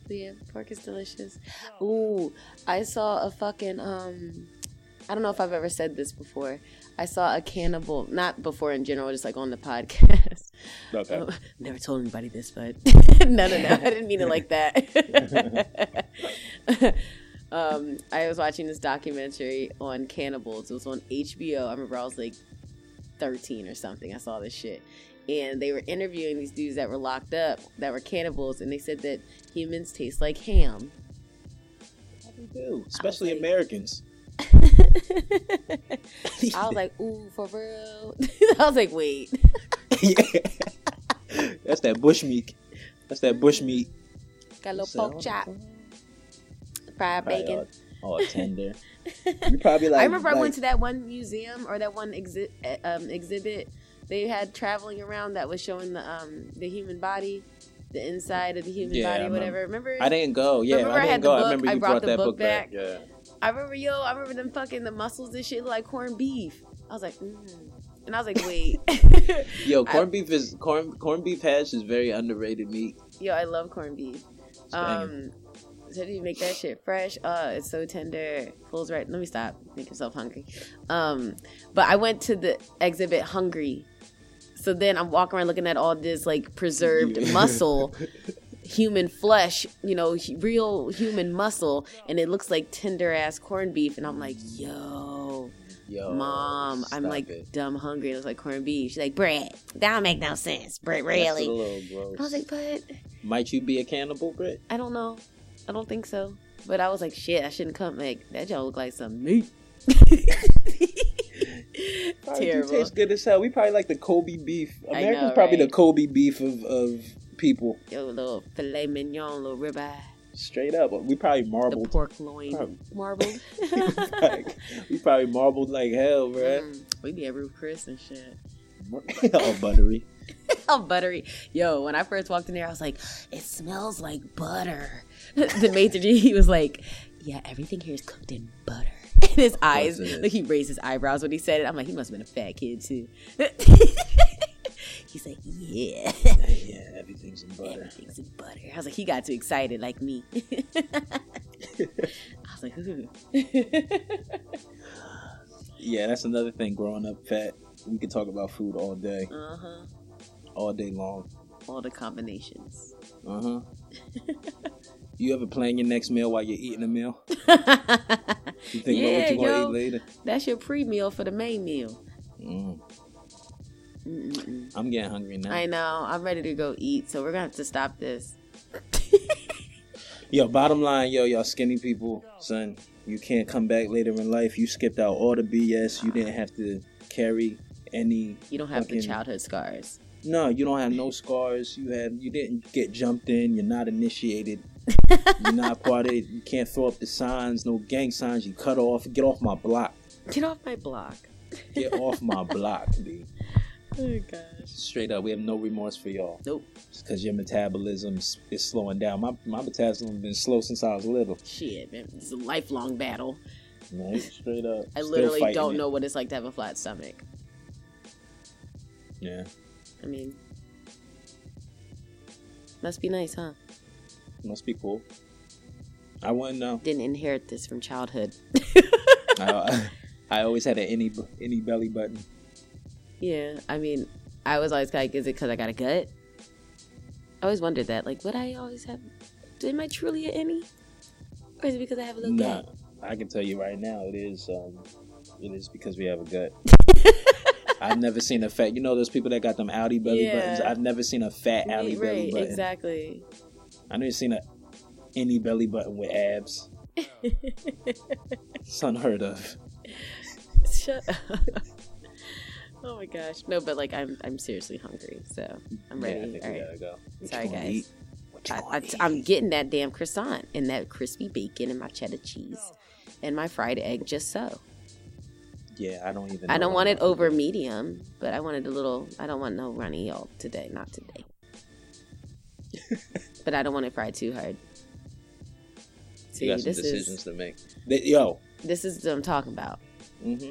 A: But yeah, pork is delicious. Ooh, I saw a fucking um I don't know if I've ever said this before. I saw a cannibal, not before in general, just like on the podcast.
B: Okay.
A: Um, never told anybody this, but no, no, no, I didn't mean it like that. um, I was watching this documentary on cannibals. It was on HBO. I remember I was like 13 or something. I saw this shit. And they were interviewing these dudes that were locked up that were cannibals, and they said that humans taste like ham.
B: We do, especially
A: like-
B: Americans.
A: I was like, ooh, for real? I was like, wait.
B: Yeah. That's that bush meat. That's that bush meat.
A: Got a little
B: So-
A: pork chop, fried
B: Probably
A: bacon.
B: All, all tender. You probably like.
A: I remember I went to that one museum or that one exhi- uh, um, exhibit they had traveling around that was showing the um the human body, the inside of the human
B: Yeah, I
A: body,
B: remember.
A: whatever. Remember?
B: I didn't go. Yeah,
A: Remember I
B: I didn't
A: the
B: go. I
A: book?
B: remember
A: I
B: you
A: brought
B: brought
A: the
B: that
A: book
B: book back.
A: back.
B: Yeah.
A: I remember yo. I remember them fucking the muscles and shit like corned beef. I was like, mm. and I was like, wait.
B: Yo,
A: I-
B: corned beef is corn corned beef hash is very underrated meat.
A: yo, I love corned beef. Um, so do you make that shit fresh? Uh, it's so tender. Pulls right. Let me stop. Make yourself hungry. Um, but I went to the exhibit hungry. So then I'm walking around looking at all this like preserved
B: Yeah.
A: muscle, human flesh, you know, real human muscle, and it looks like tender ass corned beef. And I'm like, yo,
B: Yo,
A: Mom, I'm like
B: it.
A: dumb hungry. It was like corned beef. She's like, bread. That don't make no sense. Bread, really? I was like, but
B: Might you be a cannibal, Britt?
A: I don't know. I don't think so. But I was like, shit, I shouldn't come. Like that y'all look like some meat.
B: Probably
A: Terrible.
B: taste good as hell. We probably like the Kobe beef.
A: I
B: Americans
A: know,
B: probably
A: right?
B: the Kobe beef of, of people.
A: Yo, little filet mignon, little ribeye,
B: Straight up. We probably
A: the
B: marbled.
A: pork loin,
B: Probably.
A: marbled.
B: we probably marbled like hell, bruh.
A: Mm, we be Ruth Chris and shit.
B: All buttery.
A: Oh, buttery. Yo, when I first walked in there, I was like, it smells like butter. the maitre d', he was like, yeah, everything here is cooked in butter. And his eyes, like he raised his eyebrows when he said it. I'm like, he must have been a fat kid too. He's like, yeah,
B: yeah, everything's in butter.
A: everything's in butter. I was like, he got too excited like me. I was like, ooh.
B: Yeah, that's another thing. Growing up fat, we could talk about food all day,
A: uh huh.
B: all day long.
A: All the combinations.
B: Uh huh. You ever plan your next meal while you're eating a meal? You think
A: Yeah,
B: about what you're gonna
A: yo.
B: eat later?
A: That's your pre meal for the main meal.
B: Mm, I'm getting hungry now.
A: I know. I'm ready to go eat, so we're gonna have to stop this.
B: Yo, bottom line, yo, y'all skinny people, son, you can't come back later in life. You skipped out all the BS. You didn't have to carry any.
A: You don't have the childhood scars.
B: No, you don't have no scars. You have. You didn't get jumped in. You're not initiated. You're not part of it. You can't throw up the signs. No gang signs. You cut off. Get off my block.
A: Get off my block.
B: Get off my block, B.
A: Oh gosh.
B: Straight up, we have no remorse for y'all.
A: Nope.
B: because your metabolism is slowing down. My my metabolism has been slow since I was little.
A: Shit, man. It's a lifelong battle.
B: Right? Straight up.
A: I literally don't
B: it.
A: know what it's like to have a flat stomach.
B: Yeah,
A: I mean, must be nice, huh?
B: Must be cool. I wouldn't know.
A: Didn't inherit this from childhood.
B: I, I always had an any any belly button.
A: yeah, I mean, I was always like, is it because I got a gut? I always wondered that. Like, would I always have? Am I truly an any? Or is it because I have a little
B: Nah,
A: gut?
B: I can tell you right now, it is. Um, it is because we have a gut. I've never seen a fat. You know those people that got them outie belly
A: Yeah.
B: buttons. I've never seen a fat outie
A: Right,
B: belly button.
A: exactly.
B: I never seen a any belly button with abs. It's unheard of.
A: Shut up. oh my gosh. No, but like I'm I'm seriously hungry, so I'm
B: Yeah, I
A: ready.
B: think
A: All
B: we
A: right.
B: gotta go.
A: Sorry, guys. I, I'm getting that damn croissant and that crispy bacon and my cheddar cheese and my fried egg just so.
B: Yeah, I don't even.
A: I don't want it over medium, but I wanted a little. I don't want no runny yolk today, not today. but I don't want it fried too hard. See,
B: You got some
A: this
B: decisions
A: is
B: to make. Th- Yo,
A: this is what I'm talking about.
B: mm-hmm.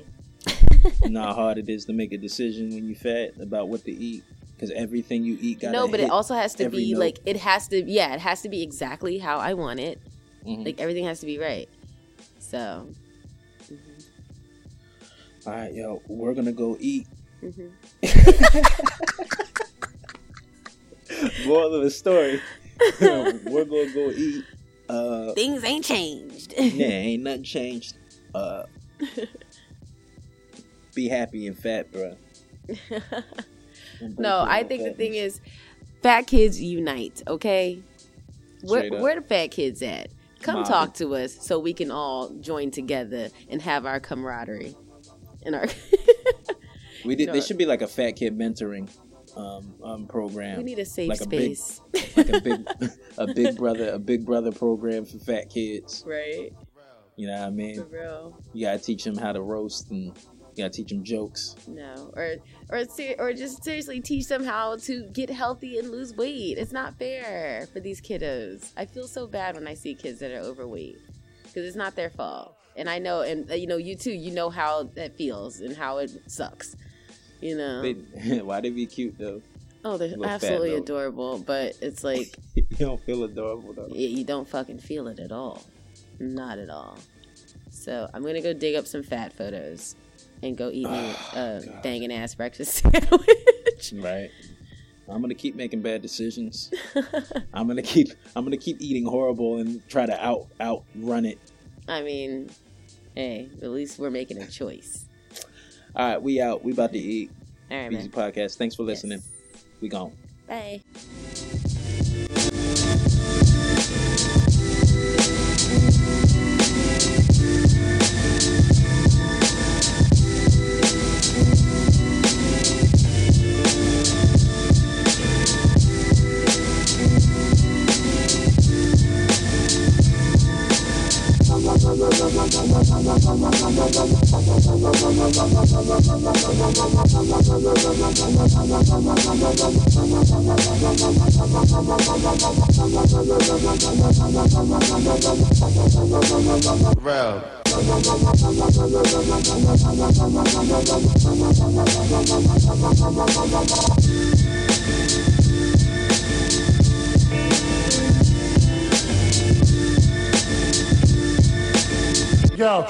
B: know how hard it is to make a decision when you fat about what to eat because everything you eat got
A: no, but it also has to be
B: note.
A: like it has to. Yeah, it has to be exactly how I want it.
B: Mhm.
A: Like everything has to be right. So.
B: All right, yo, we're gonna go eat. Moral of the story: we're gonna go eat. Uh,
A: Things ain't changed.
B: yeah, ain't nothing changed. Uh, be happy and fat, bro.
A: no, I think the thing is, fat kids unite. Okay, where where the fat kids at? Come
B: Mobbing.
A: talk to us so we can all join together and have our camaraderie. And our
B: we did.
A: No.
B: There should be like a fat kid mentoring um, um program.
A: we need a safe
B: Like a big-
A: space,
B: like a big a big brother a big brother program for fat kids.
A: right?
B: You know what I mean?
A: For real.
B: You gotta teach them how to roast and you gotta teach them jokes.
A: No, or or ser- or just seriously teach them how to get healthy and lose weight. It's not fair for these kiddos. I feel so bad when I see kids that are overweight because it's not their fault. And I know, and uh, you know, you too. You know how that feels and how it sucks. You know.
B: They, why they be cute though?
A: oh, they're
B: fat
A: absolutely
B: though.
A: adorable, but it's like
B: you don't feel adorable though.
A: you don't fucking feel it at all. Not at all. So I'm gonna go dig up some fat photos and go eat me
B: Oh,
A: a banging ass breakfast sandwich.
B: Right. I'm gonna keep making bad decisions. I'm gonna keep I'm gonna keep eating horrible and try to out outrun it.
A: I mean, hey, at least we're making a choice.
B: All right, we out. We about to eat.
A: All right,
B: Easy
A: man.
B: podcast. Thanks for listening.
A: Yes.
B: We gone.
A: Bye.
C: Real. Yo,